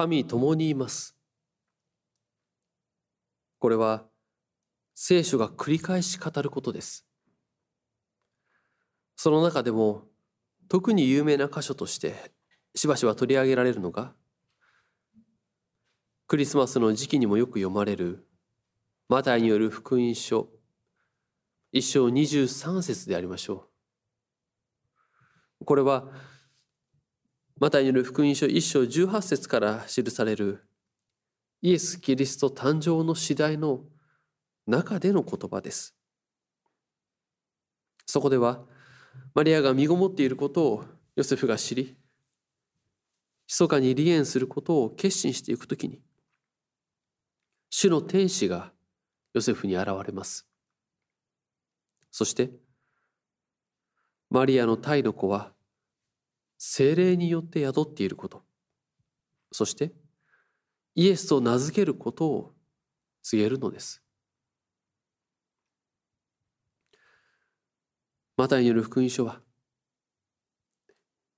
神共にいます。これは聖書が繰り返し語ることです。その中でも特に有名な箇所としてしばしば取り上げられるのがクリスマスの時期にもよく読まれるマタイによる福音書一章23節でありましょう。これはマタイによる福音書一章18節から記されるイエス・キリスト誕生の次第の中での言葉です。そこではマリアが身ごもっていることをヨセフが知り密かに離縁することを決心していくときに主の天使がヨセフに現れます。そしてマリアの胎の子は精霊によって宿っていることそしてイエスと名付けることを告げるのです。マタイによる福音書は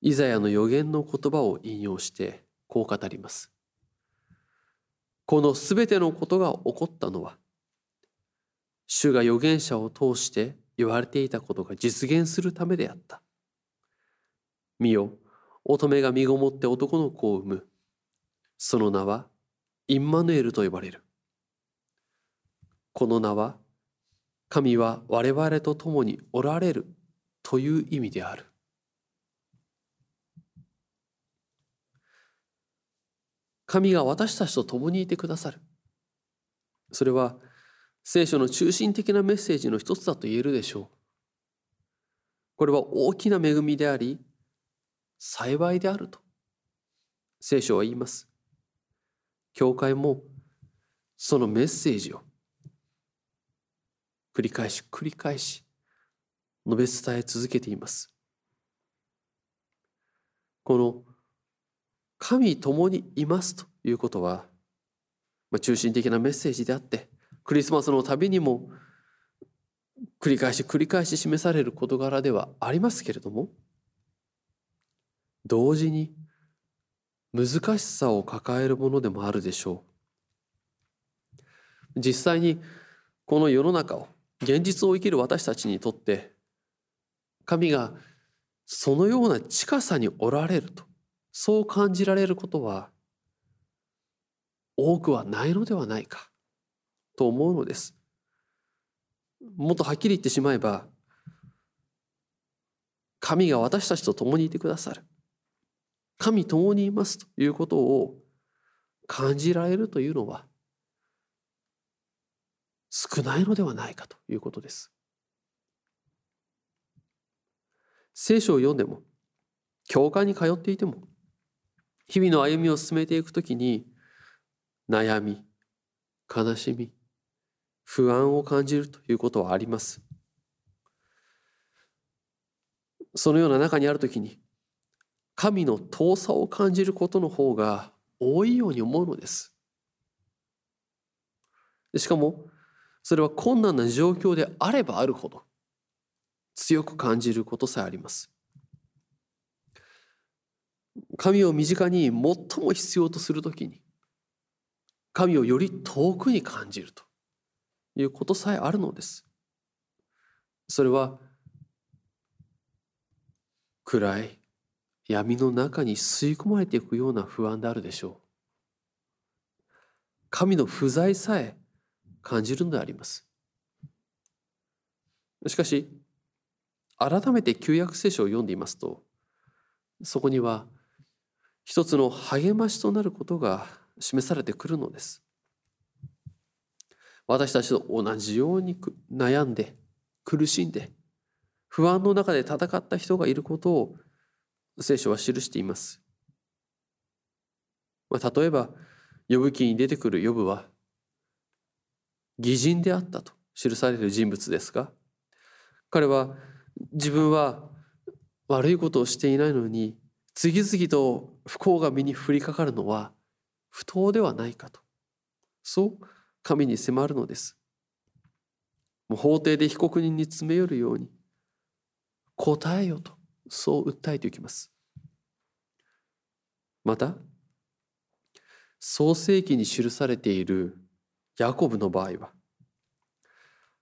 イザヤの予言の言葉を引用してこう語ります。このすべてのことが起こったのは主が預言者を通して言われていたことが実現するためであった。見よ、乙女が身ごもって男の子を産む。その名はインマヌエルと呼ばれる。この名は神は我々と共におられるという意味である。神が私たちと共にいてくださる。それは聖書の中心的なメッセージの一つだと言えるでしょう。これは大きな恵みであり、幸いであると聖書は言います。教会もそのメッセージを繰り返し繰り返し述べ伝え続けています。この神共にいますということは、まあ、中心的なメッセージであってクリスマスのたびにも繰り返し繰り返し示される事柄ではありますけれども同時に難しさを抱えるものでもあるでしょう実際にこの世の中を現実を生きる私たちにとって神がそのような近さにおられるとそう感じられることは多くはないのではないかと思うのです。もっとはっきり言ってしまえば神が私たちと共にいてくださる神共にいますということを感じられるというのは少ないのではないかということです。聖書を読んでも教会に通っていても日々の歩みを進めていくときに悩み悲しみ不安を感じるということはありますそのような中にあるときに神の遠さを感じることの方が多いように思うのです。しかもそれは困難な状況であればあるほど強く感じることさえあります。神を身近に最も必要とするときに神をより遠くに感じるということさえあるのです。それは暗い闇の中に吸い込まれていくような不安であるでしょう。神の不在さえ感じるのであります。しかし改めて旧約聖書を読んでいますとそこには一つの励ましとなることが示されてくるのです。私たちと同じように悩んで苦しんで不安の中で戦った人がいることを聖書は記しています。まあ、例えば、呼ぶ記に出てくる呼ぶは、偽人であったと記される人物ですが、彼は自分は悪いことをしていないのに、次々と不幸が身に降りかかるのは不当ではないかと。そう神に迫るのです。もう法廷で被告人に詰め寄るように、答えよと。そう訴えていきます。また、創世記に記されているヤコブの場合は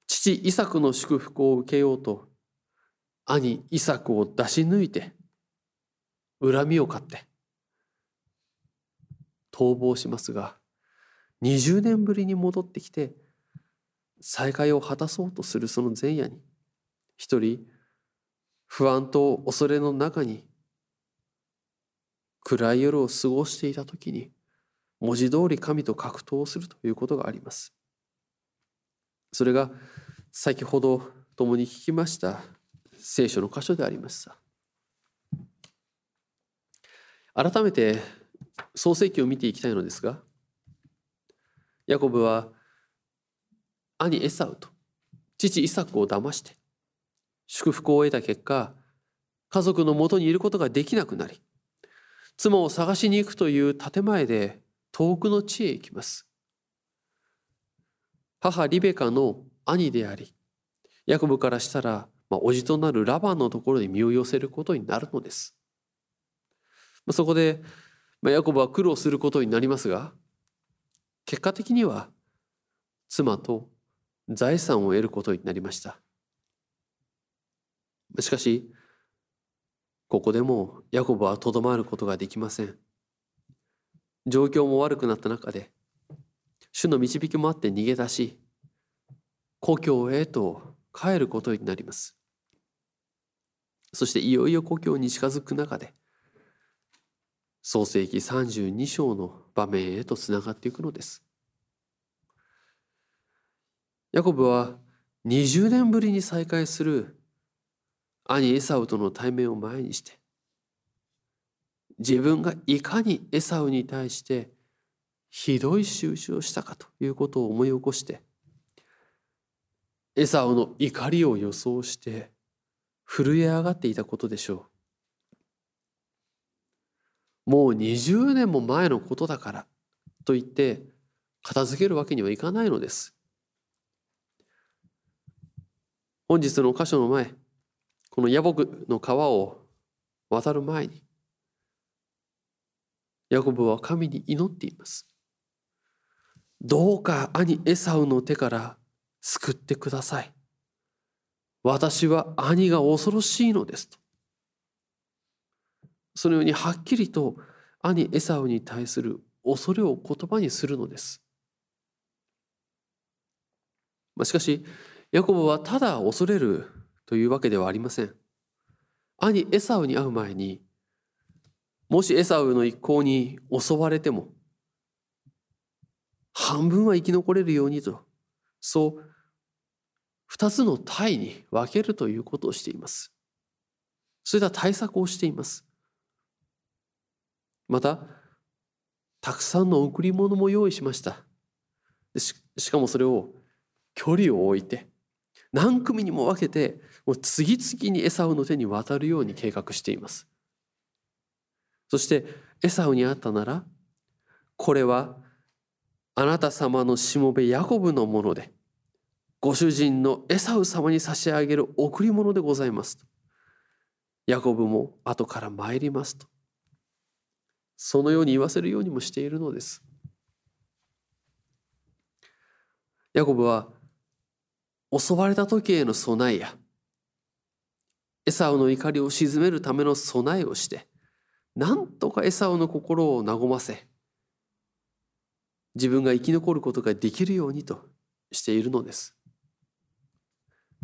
父イサクの祝福を受けようと兄イサクを出し抜いて恨みを買って逃亡しますが20年ぶりに戻ってきて再会を果たそうとするその前夜に一人不安と恐れの中に暗い夜を過ごしていた時に文字通り神と格闘するということがあります。それが先ほど共に聞きました聖書の箇所でありました。改めて創世記を見ていきたいのですがヤコブは兄エサウと父イサクを騙して祝福を得た結果家族のもとにいることができなくなり妻を探しに行くという建前で遠くの地へ行きます。母リベカの兄でありヤコブからしたら、まあ、叔父となるラバンのところに身を寄せることになるのです。まそこで、まあ、ヤコブは苦労することになりますが結果的には妻と財産を得ることになりました。しかしここでもヤコブはとどまることができません状況も悪くなった中で主の導きもあって逃げ出し故郷へと帰ることになりますそしていよいよ故郷に近づく中で創世紀32章の場面へとつながっていくのです。ヤコブは20年ぶりに再会する兄エサウとの対面を前にして自分がいかにエサウに対してひどい収集をしたかということを思い起こしてエサウの怒りを予想して震え上がっていたことでしょう。もう20年も前のことだからと言って片付けるわけにはいかないのです。本日の箇所の前、このヤボクの川を渡る前に、ヤコブは神に祈っています。どうか兄エサウの手から救ってください。私は兄が恐ろしいのですと。そのようにはっきりと兄エサウに対する恐れを言葉にするのです。しかしヤコブはただ恐れるというわけではありません。兄エサウに会う前にもしエサウの一行に襲われても半分は生き残れるようにとそう二つの体に分けるということをしています。それでは対策をしています。またたくさんの贈り物も用意しましたしかもそれを距離を置いて何組にも分けてもう次々にエサウの手に渡るように計画しています。そしてエサウに会ったならこれはあなた様のしもべヤコブのものでご主人のエサウ様に差し上げる贈り物でございますと。ヤコブも後から参りますと。そのように言わせるようにもしているのです。ヤコブは襲われた時への備えやエサウの怒りを鎮めるための備えをしてなんとかエサウの心を和ませ自分が生き残ることができるようにとしているのです。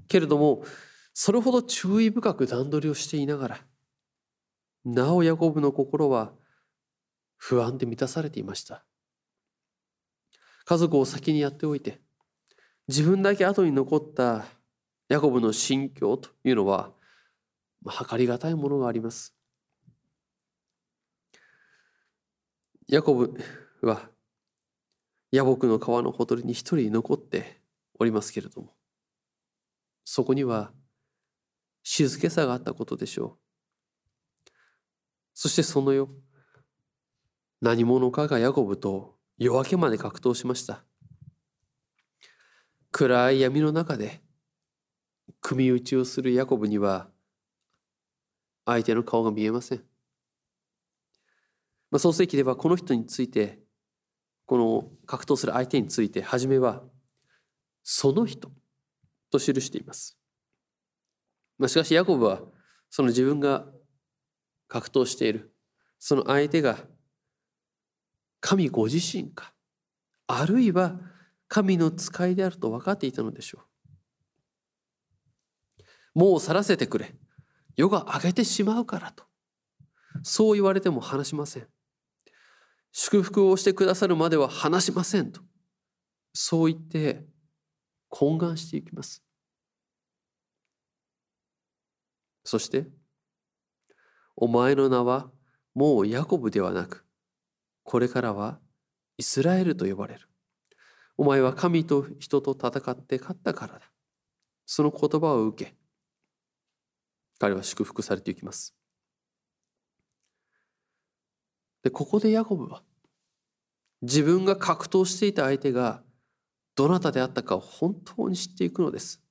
けれどもそれほど注意深く段取りをしていながらなおヤコブの心は不安で満たされていました家族を先にやっておいて自分だけ後に残ったヤコブの心境というのは計りがたいものがあります。ヤコブはヤボクの川のほとりに一人残っておりますけれどもそこには静けさがあったことでしょう。そしてその夜何者かがヤコブと夜明けまで格闘しました。暗い闇の中で組打ちをするヤコブには相手の顔が見えません、まあ、創世記ではこの人についてこの格闘する相手について初めはその人と記しています。まあ、しかしヤコブはその自分が格闘しているその相手が神ご自身かあるいは神の使いであると分かっていたのでしょう。もう去らせてくれ世が明けてしまうからとそう言われても話しません。祝福をしてくださるまでは話しませんとそう言って懇願していきます。そして、お前の名はもうヤコブではなく、これからはイスラエルと呼ばれる。お前は神と人と戦って勝ったからだ。その言葉を受け、彼は祝福されていきます。で、ここでヤコブは、自分が格闘していた相手がどなたであったかを本当に知っていくのです。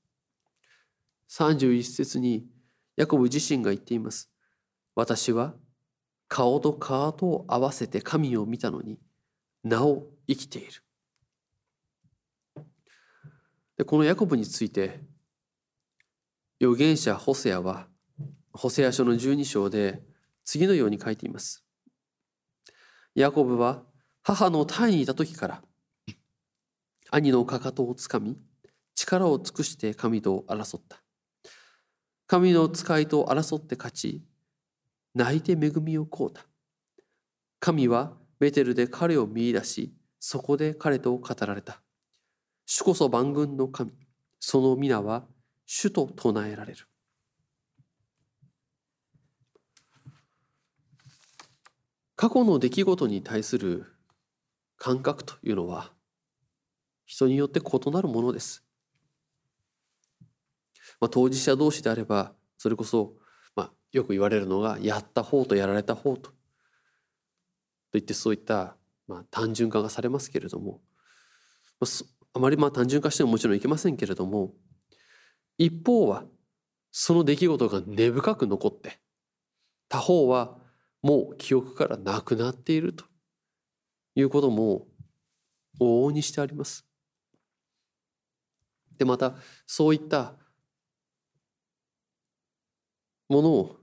31節にヤコブ自身が言っています。私は顔と顔とを合わせて神を見たのになお生きている。でこのヤコブについて預言者ホセアはホセア書の12章で次のように書いています。ヤコブは母の胎にいた時から兄のかかとをつかみ力を尽くして神と争った。神の使いと争って勝ち、泣いて恵みをこうた。神はベテルで彼を見出し、そこで彼と語られた。主こそ万軍の神、その皆は主と唱えられる。過去の出来事に対する感覚というのは人によって異なるものです。まあ、当事者同士であればそれこそ、まあ、よく言われるのがやった方とやられた方と。といってそういった、まあ、単純化がされますけれども、まあ、あまりまあ単純化してももちろんいけませんけれども一方はその出来事が根深く残って他方はもう記憶からなくなっているということも往々にしてあります。でまたそういったものを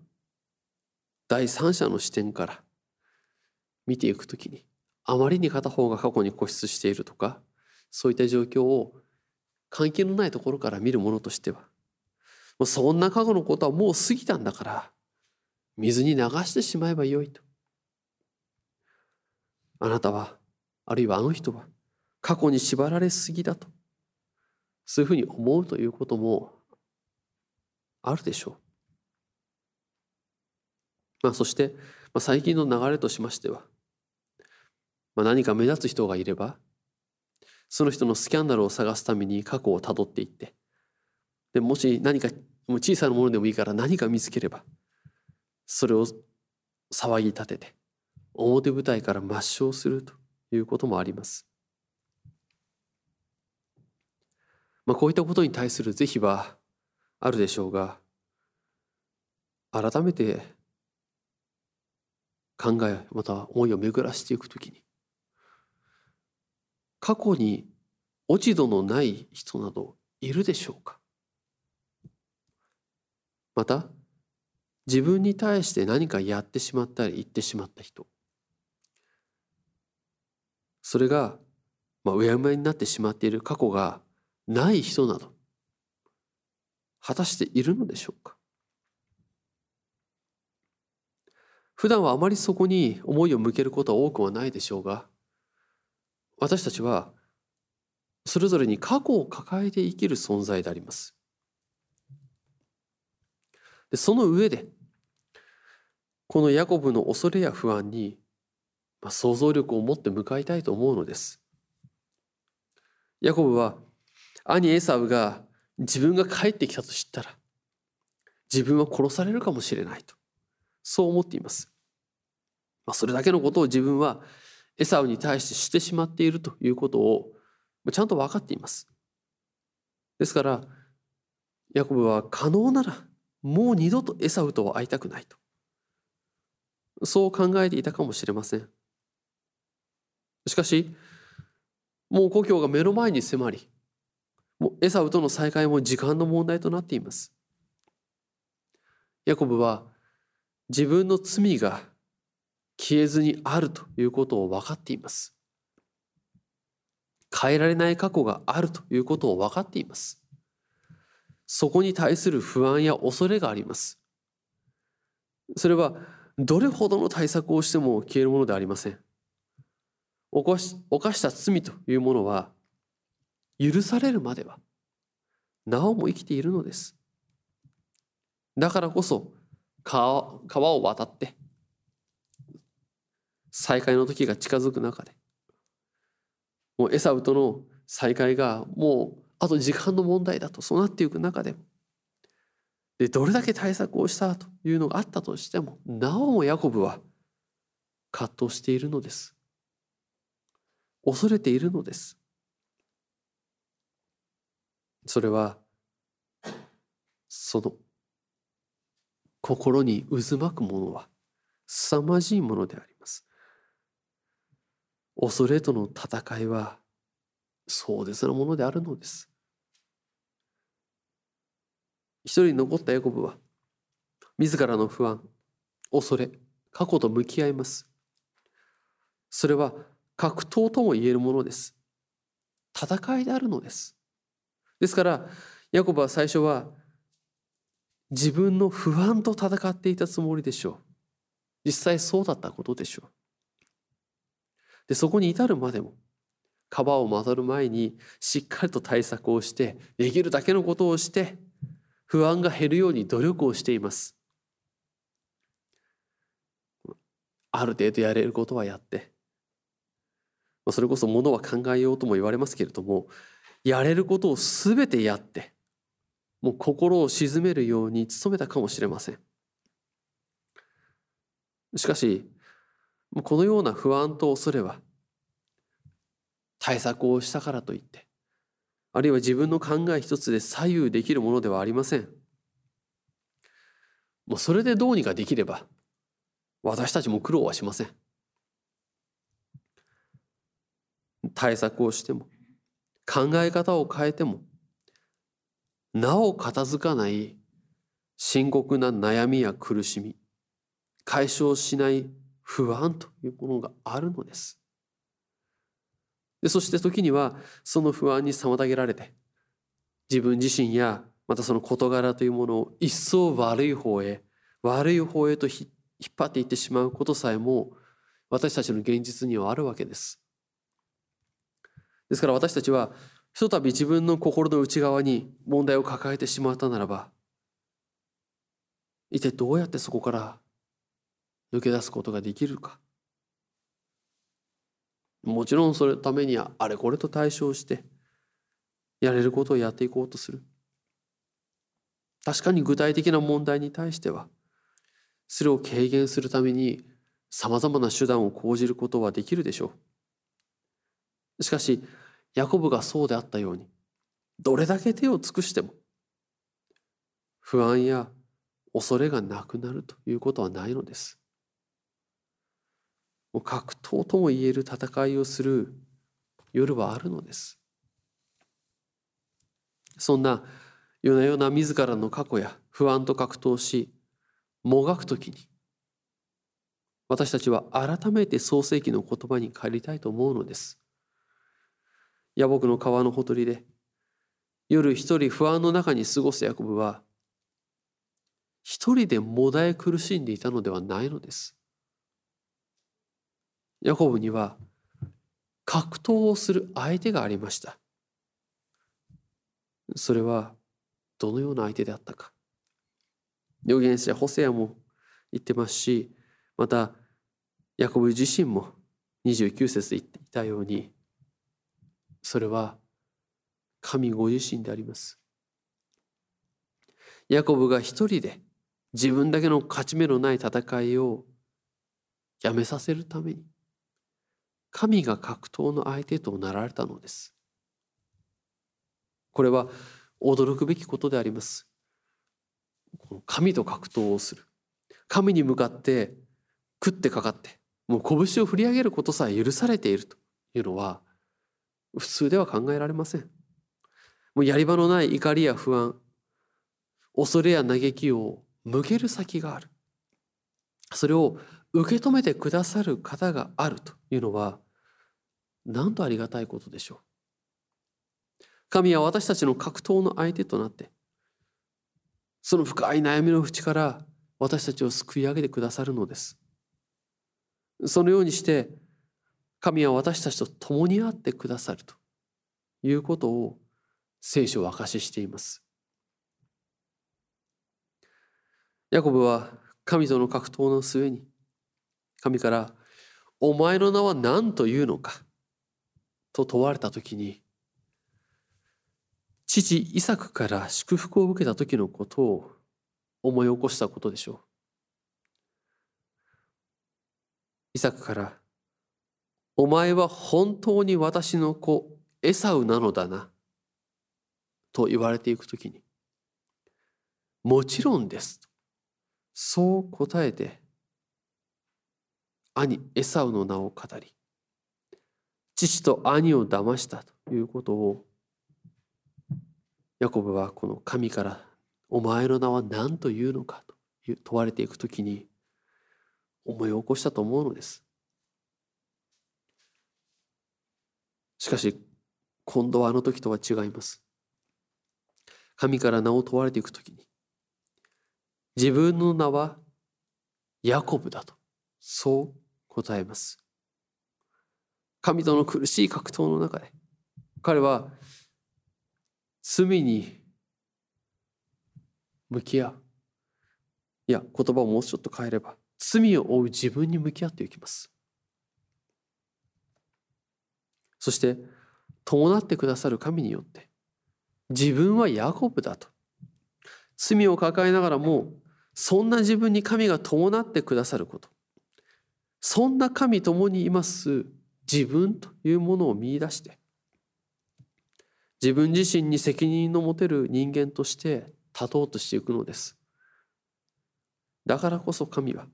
第三者の視点から見ていくときにあまりに片方が過去に固執しているとかそういった状況を関係のないところから見るものとしてはそんな過去のことはもう過ぎたんだから水に流してしまえばよいとあなたはあるいはあの人は過去に縛られすぎだとそういうふうに思うということもあるでしょう。まあ、そして、まあ、最近の流れとしましては、まあ、何か目立つ人がいればその人のスキャンダルを探すために過去をたどっていってでもし何かもう小さなものでもいいから何か見つければそれを騒ぎ立てて表舞台から抹消するということもあります。まあ、こういったことに対する是非はあるでしょうが改めて考えまた思いを巡らしていくときに過去に落ち度のない人などいるでしょうかまた自分に対して何かやってしまったり言ってしまった人。それが、まあ、うやむやになってしまっている過去がない人など果たしているのでしょうか？普段はあまりそこに思いを向けることは多くはないでしょうが私たちはそれぞれに過去を抱えて生きる存在であります。でその上でこのヤコブの恐れや不安に、まあ、想像力を持って向かいたいと思うのですヤコブは兄エサウが自分が帰ってきたと知ったら自分は殺されるかもしれないとそう思っています。まあ、それだけのことを自分はエサウに対してしてしまっているということをちゃんと分かっています。ですからヤコブは可能ならもう二度とエサウとは会いたくないと。そう考えていたかもしれません。しかしもう故郷が目の前に迫りもうエサウとの再会も時間の問題となっています。ヤコブは自分の罪が消えずにあるということを分かっています。変えられない過去があるということを分かっています。そこに対する不安や恐れがあります。それはどれほどの対策をしても消えるものではありません。犯し犯した罪というものは許されるまではなおも生きているのです。だからこそ川川を渡って再会の時が近づく中でもうエサウとの再会がもうあと時間の問題だとそうなっていく中でも。でどれだけ対策をしたというのがあったとしてもなおもヤコブは葛藤しているのです。恐れているのです。それはその心に渦巻くものは凄まじいものであります。恐れとの戦いは壮絶なものであるのです。一人残ったヤコブは自らの不安恐れ過去と向き合います。それは格闘とも言えるものです。戦いであるのです。ですからヤコブは最初は自分の不安と戦っていたつもりでしょう。実際そうだったことでしょう。でそこに至るまでも川を渡る前にしっかりと対策をしてできるだけのことをして不安が減るように努力をしています。ある程度やれることはやってそれこそものは考えようとも言われますけれどもやれることを全てやってもう心を鎮めるように努めたかもしれません。しかしこのような不安と恐れは対策をしたからといってあるいは自分の考え一つで左右できるものではありません。もうそれでどうにかできれば私たちも苦労はしません。対策をしても考え方を変えてもなお片付かない深刻な悩みや苦しみ解消しない不安というものがあるのです。でそして時にはその不安に妨げられて自分自身やまたその事柄というものを一層悪い方へ悪い方へと引っ張っていってしまうことさえも私たちの現実にはあるわけです。ですから私たちはひとたび自分の心の内側に問題を抱えてしまったならば一体どうやってそこから抜け出すことができるかもちろんそれためにはあれこれと対処してやれることをやっていこうとする。確かに具体的な問題に対してはそれを軽減するためにさまざまな手段を講じることはできるでしょう。しかしヤコブがそうであったようにどれだけ手を尽くしても不安や恐れがなくなるということはないのです。もう格闘とも言える戦いをする夜はあるのです。そんな夜な夜な自らの過去や不安と格闘しもがく時に私たちは改めて創世記の言葉に借りたいと思うのです。野木の川のほとりで夜一人不安の中に過ごすヤコブは一人でもだえ苦しんでいたのではないのです。ヤコブには格闘をする相手がありました。それはどのような相手であったか。預言者ホセアも言ってますしまたヤコブ自身も29節で言っていたようにそれは神ご自身であります。ヤコブが一人で自分だけの勝ち目のない戦いをやめさせるために神が格闘の相手となられたのです。これは驚くべきことであります。神と格闘をする。神に向かって食ってかかって、もう拳を振り上げることさえ許されているというのは、普通では考えられません。もうやり場のない怒りや不安、恐れや嘆きを向ける先がある。それを受け止めてくださる方があるというのは、なんとありがたいことでしょう。神は私たちの格闘の相手となって、その深い悩みの淵から私たちを救い上げてくださるのです。そのようにして、神は私たちと共にあってくださるということを聖書は明かししています。ヤコブは神との格闘の末に神から「お前の名は何というのか?」と問われた時に父イサクから祝福を受けた時のことを思い起こしたことでしょう。イサクから「お前は本当に私の子エサウなのだな」と言われていくときに、もちろんです。そう答えて、兄エサウの名を語り、父と兄を騙したということを、ヤコブはこの神からお前の名は何というのかと問われていくときに思い起こしたと思うのです。しかし今度はあの時とは違います。神から名を問われていくときに、自分の名はヤコブだと、そう答えます。神との苦しい格闘の中で、彼は罪に向き合う。いや、言葉をもうちょっと変えれば、罪を負う自分に向き合っていきます。そして、伴ってくださる神によって、自分はヤコブだと。罪を抱えながらも、そんな自分に神が伴ってくださること。そんな神共にいます。自分というものを見出して、自分自身に責任の持てる人間として立とうとしていくのです。だからこそ神は、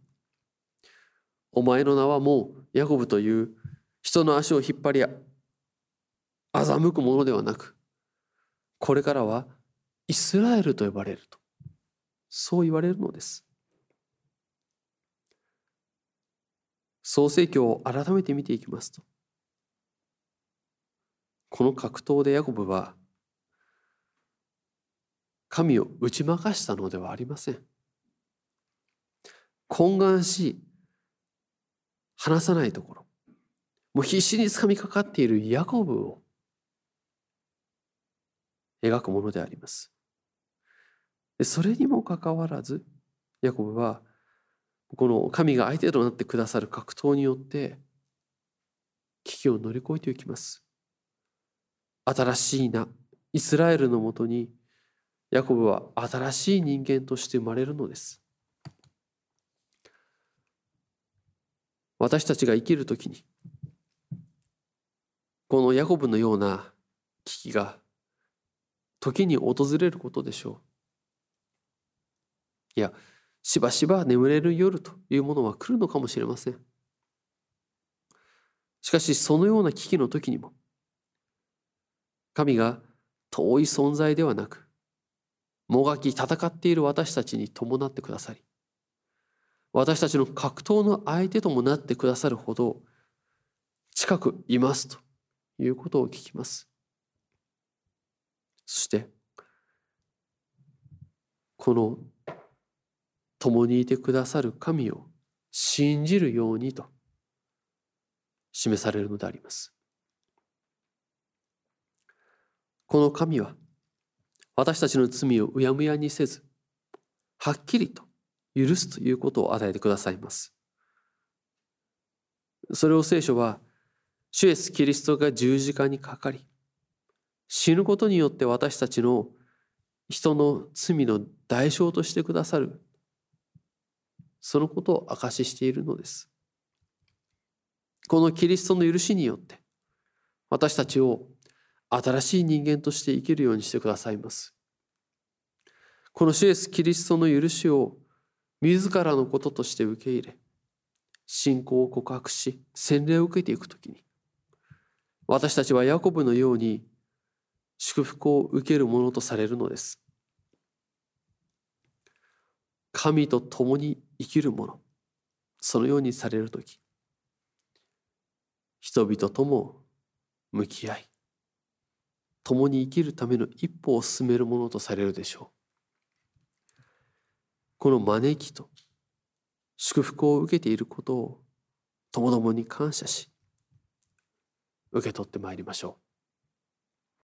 お前の名はもうヤコブという人の足を引っ張り欺くものではなく、これからはイスラエルと呼ばれるとそう言われるのです。創世記を改めて見ていきますとこの格闘でヤコブは神を打ち負かしたのではありません懇願し離さないところもう必死に掴みかかっているヤコブを描くものであります。それにもかかわらず、ヤコブは、この神が相手となってくださる格闘によって、危機を乗り越えていきます。新しい名、イスラエルのもとに、ヤコブは新しい人間として生まれるのです。私たちが生きるときに、このヤコブのような危機が時に訪れることでしょう。いや、しばしば眠れる夜というものは来るのかもしれません。しかし、そのような危機の時にも、神が遠い存在ではなく、もがき戦っている私たちに伴ってくださり、私たちの格闘の相手ともなってくださるほど近くいますということを聞きます。そしてこの共にいてくださる神を信じるようにと示されるのであります。この神は私たちの罪をうやむやにせずはっきりと許すということを与えてくださいます。それを聖書は主イエスキリストが十字架にかかり死ぬことによって私たちの人の罪の代償としてくださるそのことを証ししているのです。このキリストの許しによって私たちを新しい人間として生きるようにしてくださいます。この主イエスキリストの許しを自らのこととして受け入れ信仰を告白し洗礼を受けていくときに私たちはヤコブのように祝福を受けるものとされるのです。神と共に生きるもの。そのようにされる時。人々とも向き合い。共に生きるための一歩を進めるものとされるでしょう。この招きと祝福を受けていることをともどもに感謝し受け取ってまいりましょう。